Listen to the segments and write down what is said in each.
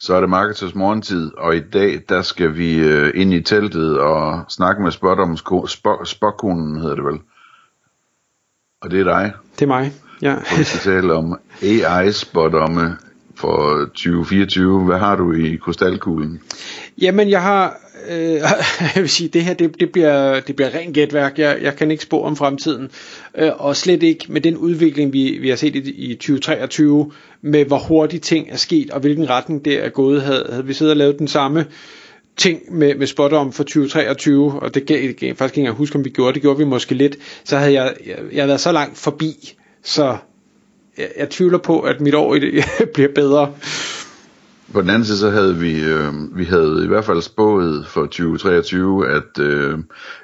Så er det Marketers morgentid, og i dag der skal vi øh, ind i teltet og snakke med om spokkonen, hedder det vel. Og det er dig. Det er mig, ja. Og vi skal tale om AI-spotdomme for 2024. Hvad har du i krystalkuglen? Jamen, jeg har, øh, jeg vil sige, det her, det, det, bliver, det bliver rent gætværk. Jeg, jeg kan ikke spå om fremtiden. Øh, og slet ikke med den udvikling, vi, vi har set i, i 2023, med hvor hurtigt ting er sket, og hvilken retning det er gået. Havde, havde vi siddet og lavet den samme ting med, med spot om for 2023, og det gav, det gav faktisk ikke engang huske, om vi gjorde det, gjorde vi måske lidt, så havde jeg, jeg, jeg været så langt forbi, så jeg, jeg tvivler på, at mit år i det, bliver bedre. På den anden side, så havde vi, øh, vi havde i hvert fald spået for 2023, at øh,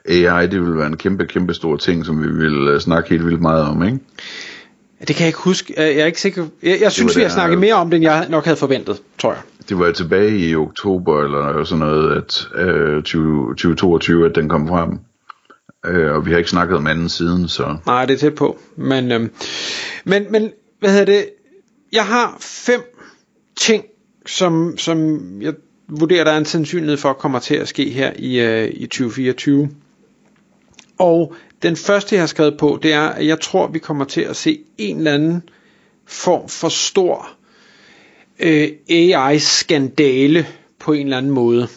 AI, det ville være en kæmpe, kæmpe stor ting, som vi ville øh, snakke helt vildt meget om, ikke? Det kan jeg ikke huske. Jeg er ikke sikker. Jeg, jeg synes, vi har snakket mere om det, end jeg nok havde forventet, tror jeg. Det var tilbage i oktober eller sådan noget, at øh, 20, 2022, at den kom frem. Øh, og vi har ikke snakket om anden siden, så... Nej, det er tæt på. Men, øh, men, men hvad hedder det? Jeg har fem ting, som, som jeg vurderer, der er en sandsynlighed for, kommer til at ske her i, øh, i 2024. Og den første, jeg har skrevet på, det er, at jeg tror, vi kommer til at se en eller anden form for stor øh, AI-skandale på en eller anden måde.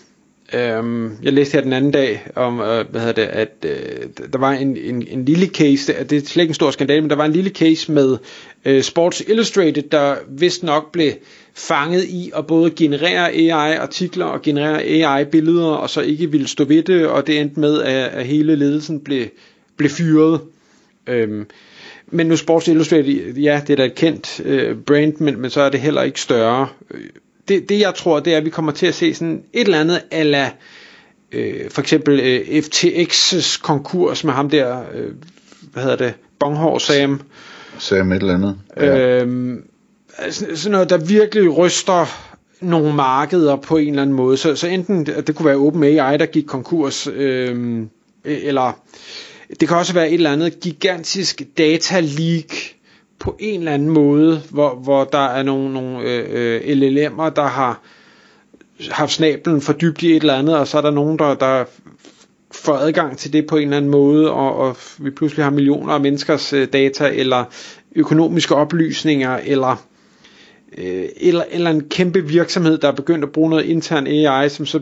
Øhm, jeg læste her den anden dag om, øh, hvad hedder det, at øh, der var en, en, en lille case, det er slet ikke en stor skandale, men der var en lille case med øh, Sports Illustrated, der vist nok blev fanget i at både generere AI-artikler og generere AI-billeder, og så ikke ville stå ved det, og det endte med, at, at hele ledelsen blev, blev fyret. Øhm, men nu Sports Illustrated, ja, det er da et kendt øh, brand, men, men så er det heller ikke større det, det jeg tror, det er, at vi kommer til at se sådan et eller andet ala øh, for eksempel øh, FTX's konkurs med ham der, øh, hvad hedder det, Bonghår Sam. Sam et eller andet. Ja. Øhm, sådan noget, der virkelig ryster nogle markeder på en eller anden måde. Så, så enten, det kunne være OpenAI, der gik konkurs, øh, eller det kan også være et eller andet gigantisk data leak, på en eller anden måde, hvor, hvor der er nogle, nogle øh, øh LLM'er, der har haft snablen for dybt i et eller andet, og så er der nogen, der, der får adgang til det på en eller anden måde, og, og vi pludselig har millioner af menneskers øh, data, eller økonomiske oplysninger, eller, øh, eller, eller en kæmpe virksomhed, der er begyndt at bruge noget intern AI, som så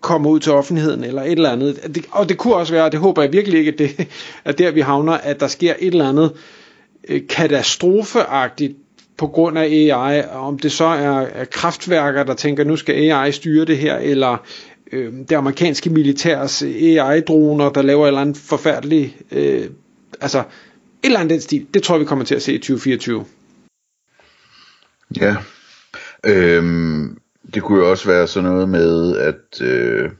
kommer ud til offentligheden, eller et eller andet. Det, og det kunne også være, og det håber jeg virkelig ikke, at det er der, vi havner, at der sker et eller andet, Øh, Øh, katastrofeagtigt på grund af AI, om det så er, kraftværker, der tænker, nu skal AI styre det her, eller øh, det amerikanske militærs AI-droner, der laver et eller andet forfærdeligt, øh, altså et eller andet den stil, det tror jeg, vi kommer til at se i 2024. Ja, øhm, det kunne jo også være sådan noget med, at øh,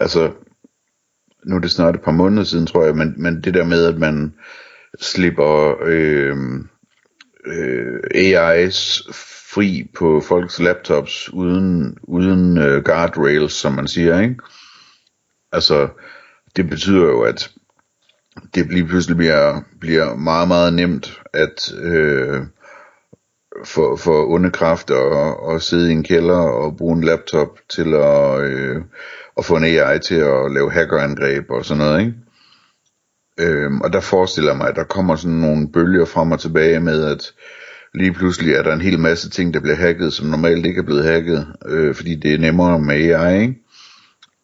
altså, nu er det snart et par måneder siden, tror jeg, men, men det der med, at man slipper øh, øh, AI's fri på folks laptops uden, uden øh, guardrails, som man siger, ikke? Altså, det betyder jo, at det lige pludselig bliver, bliver meget, meget nemt at øh, for, for onde kræfter at, at sidde i en kælder og bruge en laptop til at, øh, at få en AI til at lave hackerangreb og sådan noget, ikke? Øhm, og der forestiller jeg mig, at der kommer sådan nogle bølger frem og tilbage med, at lige pludselig er der en hel masse ting, der bliver hacket, som normalt ikke er blevet hacket, øh, fordi det er nemmere med AI, ikke?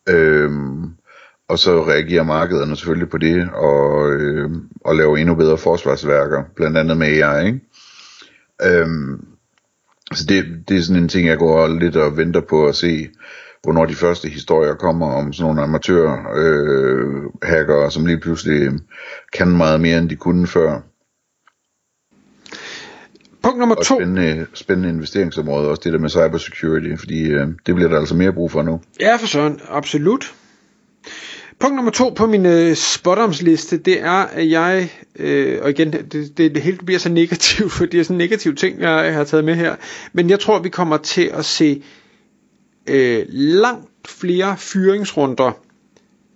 Øhm, og så reagerer markederne selvfølgelig på det, og, øh, og laver endnu bedre forsvarsværker, blandt andet med AI, ikke? Øhm, så det, det er sådan en ting, jeg går lidt og venter på at se, hvornår de første historier kommer om sådan nogle amatør øh, som lige pludselig kan meget mere, end de kunne før. Punkt nummer og to. Spændende, spændende investeringsområde, også det der med cybersecurity, fordi øh, det bliver der altså mere brug for nu. Ja, for sådan, absolut. Punkt nummer to på min øh, spotdomsliste, det er, at jeg, øh, og igen, det, det, det hele bliver så negativt, for det er sådan en negativ ting, jeg har taget med her, men jeg tror, vi kommer til at se øh, langt flere fyringsrunder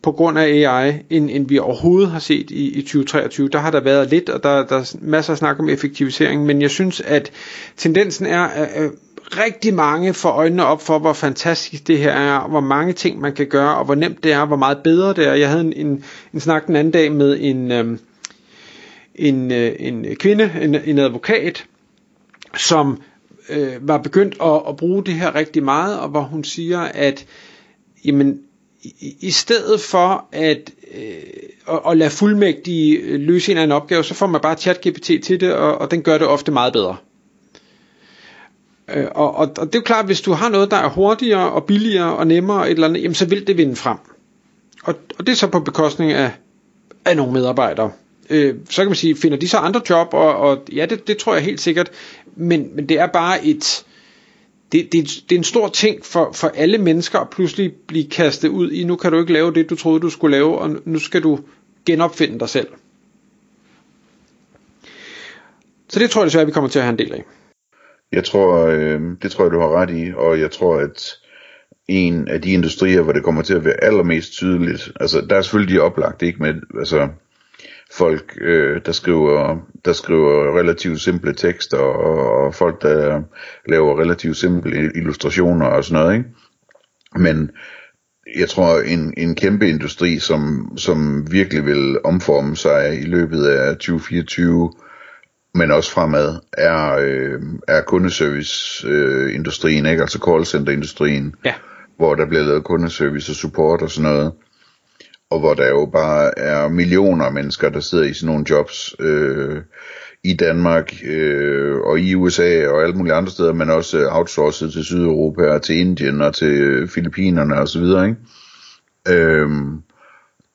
på grund af AI, end, end vi overhovedet har set i, i 2023. Der har der været lidt, og der, der er masser af snak om effektivisering, men jeg synes, at tendensen er, at rigtig mange får øjnene op for, hvor fantastisk det her er, hvor mange ting man kan gøre, og hvor nemt det er, hvor meget bedre det er. Jeg havde en, en, en snak den anden dag med en, øhm, en, øh, en kvinde, en, en advokat, som øh, var begyndt at, at bruge det her rigtig meget, og hvor hun siger, at jamen, i, i stedet for at, øh, at, at lade fuldmægtige øh, løse en af anden opgave, så får man bare ChatGPT til det, og, og den gør det ofte meget bedre. Øh, og, og, og det er jo klart, at hvis du har noget, der er hurtigere og billigere og nemmere, et eller andet, jamen, så vil det vinde frem. Og, og det er så på bekostning af, af nogle medarbejdere. Øh, så kan man sige, finder de så andre job, og, og ja, det, det tror jeg helt sikkert, men, men det er bare et, det, det, det er en stor ting for, for alle mennesker at pludselig blive kastet ud i, nu kan du ikke lave det, du troede, du skulle lave, og nu skal du genopfinde dig selv. Så det tror jeg desværre, vi kommer til at have en del af. Jeg tror, øh, det tror jeg, du har ret i, og jeg tror, at en af de industrier, hvor det kommer til at være allermest tydeligt, altså der er selvfølgelig de oplagt, ikke med, altså folk, øh, der skriver der skriver relativt simple tekster, og, og folk, der laver relativt simple illustrationer og sådan noget, ikke? Men jeg tror, en, en kæmpe industri, som, som virkelig vil omforme sig i løbet af 2024, men også fremad, er, øh, er kundeservice-industrien, øh, ikke? altså callcenter-industrien, ja. hvor der bliver lavet kundeservice og support og sådan noget, og hvor der jo bare er millioner af mennesker, der sidder i sådan nogle jobs øh, i Danmark øh, og i USA og alle mulige andre steder, men også outsourcet til Sydeuropa og til Indien og til Filippinerne og så videre, ikke? Øh,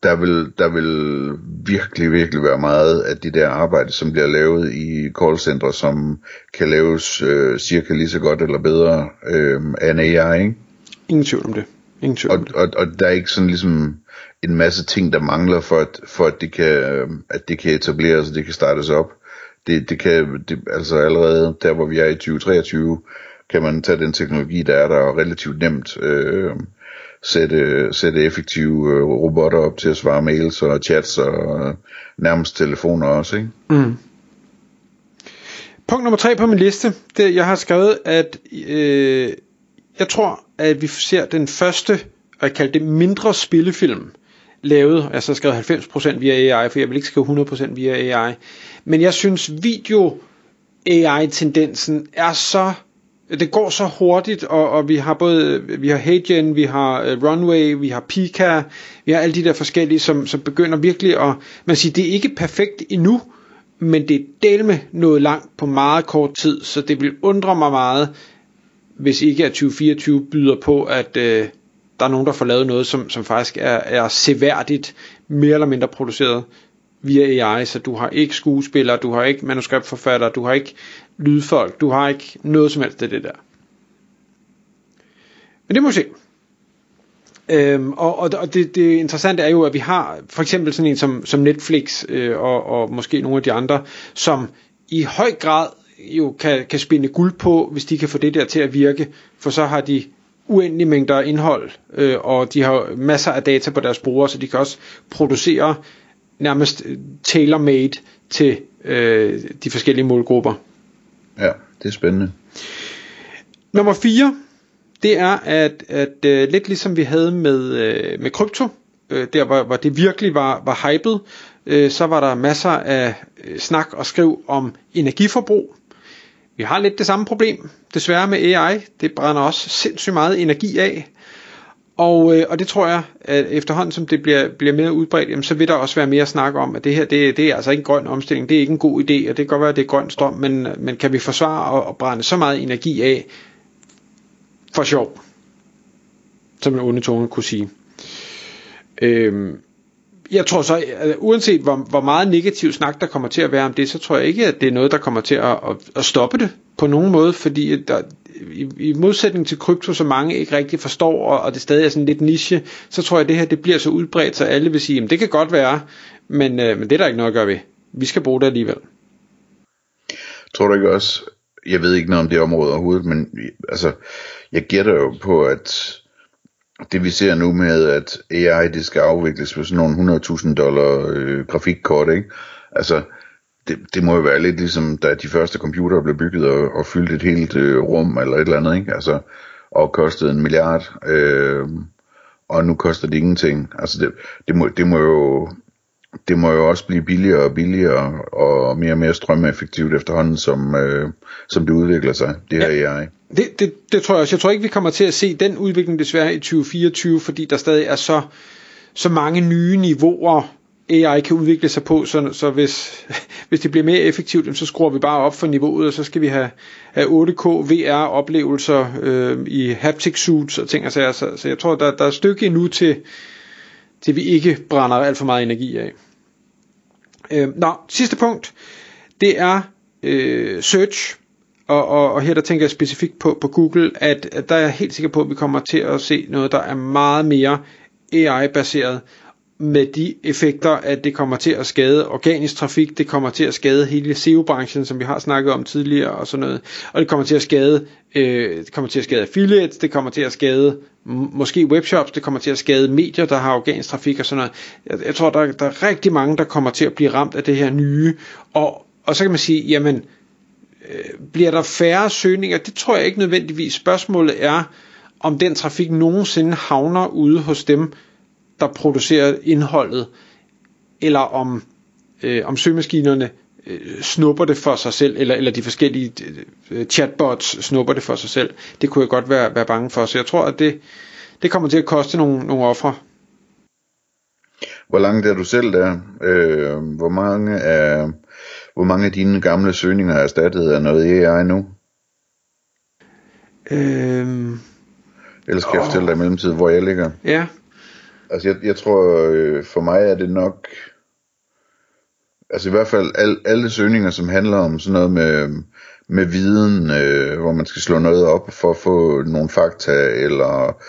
der vil, der vil virkelig, virkelig være meget af det der arbejde, som bliver lavet i callcentre, som kan laves øh, cirka lige så godt eller bedre øh, af en AI, ikke? Ingen tvivl om det. Ingen tvivl og, om det. Og, og der er ikke sådan ligesom en masse ting, der mangler for at, for at, det, kan, øh, at det kan etableres, og det kan startes op. Det, det kan, det, altså allerede der, hvor vi er i 2023, kan man tage den teknologi, der er der og relativt nemt, øh, sætte, sætte effektive øh, robotter op til at svare mails og chats og øh, nærmest telefoner også, ikke? Mm. Punkt nummer tre på min liste, det jeg har skrevet, at øh, jeg tror, at vi ser den første, og jeg kalder det mindre spillefilm, lavet, altså skrevet 90% via AI, for jeg vil ikke skrive 100% via AI. Men jeg synes video AI-tendensen er så det går så hurtigt, og, og vi har både vi har HeyGen, vi har uh, Runway, vi har Pika, vi har alle de der forskellige, som, som begynder virkelig at, man siger, det er ikke perfekt endnu, men det er delme noget langt på meget kort tid, så det vil undre mig meget, hvis ikke at 2024 byder på, at uh, der er nogen, der får lavet noget, som, som faktisk er, er seværdigt, mere eller mindre produceret via AI, så du har ikke skuespillere, du har ikke manuskriptforfatter, du har ikke lydfolk, du har ikke noget som helst af det der. Men det må vi se. Øhm, og og, og det, det interessante er jo, at vi har for eksempel sådan en som, som Netflix øh, og, og måske nogle af de andre, som i høj grad jo kan, kan spinde guld på, hvis de kan få det der til at virke, for så har de uendelige mængder indhold, øh, og de har masser af data på deres brugere, så de kan også producere nærmest tailor-made til øh, de forskellige målgrupper. Ja, det er spændende. Nummer 4, det er, at, at øh, lidt ligesom vi havde med, øh, med krypto, øh, der hvor, hvor det virkelig var, var hypet, øh, så var der masser af øh, snak og skriv om energiforbrug. Vi har lidt det samme problem, desværre med AI. Det brænder også sindssygt meget energi af. Og, øh, og det tror jeg, at efterhånden som det bliver, bliver mere udbredt, jamen, så vil der også være mere snak om, at det her, det, det er altså ikke en grøn omstilling, det er ikke en god idé, og det kan godt være, at det er grøn strøm, men, men kan vi forsvare at, at brænde så meget energi af for sjov, som en onde tunge kunne sige. Øhm, jeg tror så, at uanset hvor, hvor meget negativ snak der kommer til at være om det, så tror jeg ikke, at det er noget, der kommer til at, at, at stoppe det på nogen måde, fordi der, i, i modsætning til krypto, som mange ikke rigtig forstår, og, og det stadig er sådan lidt niche, så tror jeg, at det her det bliver så udbredt, så alle vil sige, at det kan godt være, men, øh, men det er der ikke noget at gøre ved. Vi skal bruge det alligevel. Tror du ikke også, jeg ved ikke noget om det område overhovedet, men altså, jeg gætter jo på, at det vi ser nu med, at AI det skal afvikles på sådan nogle 100.000 dollar øh, grafikkort, ikke? Altså, det, det må jo være lidt ligesom, da de første computere blev bygget og, og fyldte et helt øh, rum eller et eller andet, ikke? Altså, og kostede en milliard, øh, og nu koster det ingenting. Altså, det, det, må, det må jo det må jo også blive billigere og billigere og mere og mere strømeffektivt efterhånden, som, øh, som det udvikler sig, det her ja. AI. Det, det, det tror jeg også. Jeg tror ikke, vi kommer til at se den udvikling desværre i 2024, fordi der stadig er så, så mange nye niveauer, AI kan udvikle sig på, så, så hvis, hvis det bliver mere effektivt, så skruer vi bare op for niveauet, og så skal vi have, have 8K VR-oplevelser øh, i haptic suits og ting og sager. Så, så jeg tror, der, der er et stykke endnu til, til vi ikke brænder alt for meget energi af. Øh, nå, sidste punkt, det er øh, search, og, og, og her der tænker jeg specifikt på, på Google, at, at der er jeg helt sikker på, at vi kommer til at se noget, der er meget mere AI-baseret, med de effekter, at det kommer til at skade organisk trafik, det kommer til at skade hele SEO-branchen, som vi har snakket om tidligere og sådan noget, og det kommer til at skade, øh, det kommer til at skade affiliates, det kommer til at skade måske webshops, det kommer til at skade medier, der har organisk trafik og sådan noget. Jeg, jeg tror, der, der er rigtig mange, der kommer til at blive ramt af det her nye, og, og så kan man sige, jamen, øh, bliver der færre søgninger? Det tror jeg ikke nødvendigvis. Spørgsmålet er, om den trafik nogensinde havner ude hos dem, der producerer indholdet, eller om, øh, om søgemaskinerne øh, snupper det for sig selv, eller, eller de forskellige øh, chatbots snupper det for sig selv. Det kunne jeg godt være, være bange for. Så jeg tror, at det, det kommer til at koste nogle, nogle ofre. Hvor langt er du selv der? Øh, hvor mange af hvor mange af dine gamle søgninger er erstattet af noget AI nu? Øhm, Ellers skal åh. jeg fortælle dig i mellemtiden, hvor jeg ligger. Ja. Altså jeg, jeg tror, øh, for mig er det nok, altså i hvert fald al, alle søgninger, som handler om sådan noget med, med viden, øh, hvor man skal slå noget op for at få nogle fakta, eller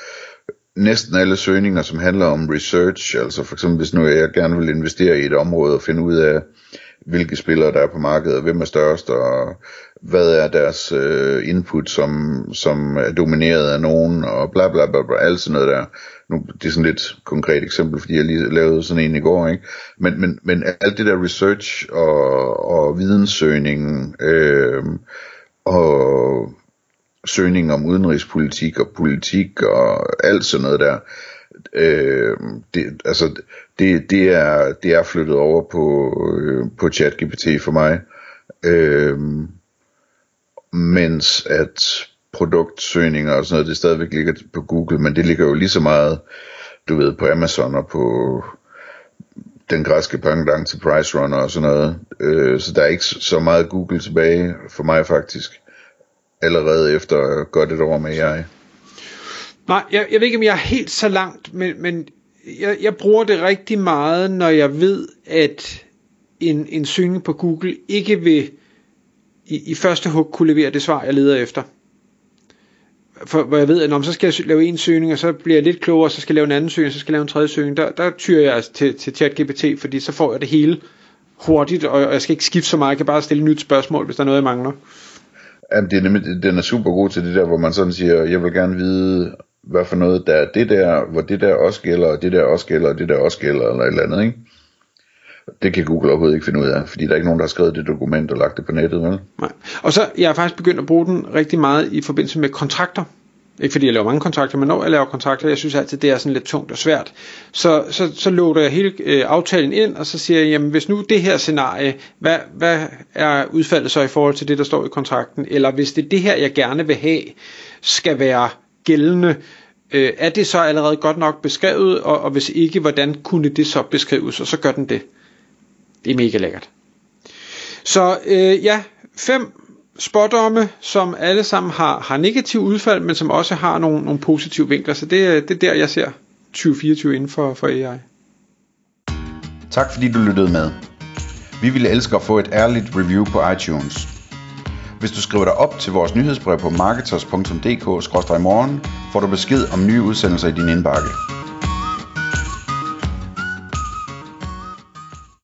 næsten alle søgninger, som handler om research, altså for eksempel hvis nu jeg gerne vil investere i et område og finde ud af, hvilke spillere der er på markedet, hvem er størst, og hvad er deres øh, input, som, som er domineret af nogen, og bla bla bla, bla alt sådan noget der. Nu, det er sådan lidt konkret eksempel, fordi jeg lige lavede sådan en i går, ikke? Men, men, men alt det der research og, og videnssøgning, øh, og søgning om udenrigspolitik og politik og alt sådan noget der, øh, det, altså, det, det, er, det er flyttet over på, øh, på ChatGPT for mig. Øh, mens at produktsøgninger og sådan noget, det stadigvæk ligger på Google, men det ligger jo lige så meget, du ved, på Amazon og på den græske pangdang til Price Runner og sådan noget. Øh, så der er ikke så meget Google tilbage for mig faktisk, allerede efter godt et år med AI. Nej, jeg, jeg ved ikke, om jeg er helt så langt, men, men jeg, jeg bruger det rigtig meget, når jeg ved, at en, en søgning på Google ikke vil i, i første hug kunne levere det svar, jeg leder efter. For, hvor jeg ved, at når så skal jeg lave en søgning, og så bliver jeg lidt klogere, så skal jeg lave en anden søgning, så skal jeg lave en tredje søgning. Der, der tyrer jeg altså til, til ChatGPT, fordi så får jeg det hele hurtigt, og jeg skal ikke skifte så meget, jeg kan bare stille et nyt spørgsmål, hvis der er noget, jeg mangler. Jamen, det er nemlig, den er super god til det der, hvor man sådan siger, jeg vil gerne vide, hvad for noget der er det der, hvor det der også gælder, og det der også gælder, og det der også gælder, eller et eller andet, ikke? Det kan Google overhovedet ikke finde ud af, fordi der er ikke nogen, der har skrevet det dokument og lagt det på nettet, vel? Nej. Og så, jeg har faktisk begyndt at bruge den rigtig meget i forbindelse med kontrakter. Ikke fordi jeg laver mange kontrakter, men når jeg laver kontrakter, jeg synes altid, det er sådan lidt tungt og svært. Så, så, så låter jeg hele øh, aftalen ind, og så siger jeg, jamen hvis nu det her scenarie, hvad, hvad er udfaldet så i forhold til det, der står i kontrakten? Eller hvis det er det her, jeg gerne vil have, skal være gældende, øh, er det så allerede godt nok beskrevet, og, og hvis ikke, hvordan kunne det så beskrives, og så gør den det. Det er mega lækkert. Så øh, ja, fem spådomme, som alle sammen har, har negativ udfald, men som også har nogle, nogle positive vinkler. Så det, øh, det er der, jeg ser 2024 inden for, for AI. Tak fordi du lyttede med. Vi ville elske at få et ærligt review på iTunes. Hvis du skriver dig op til vores nyhedsbrev på marketers.dk-morgen, får du besked om nye udsendelser i din indbakke.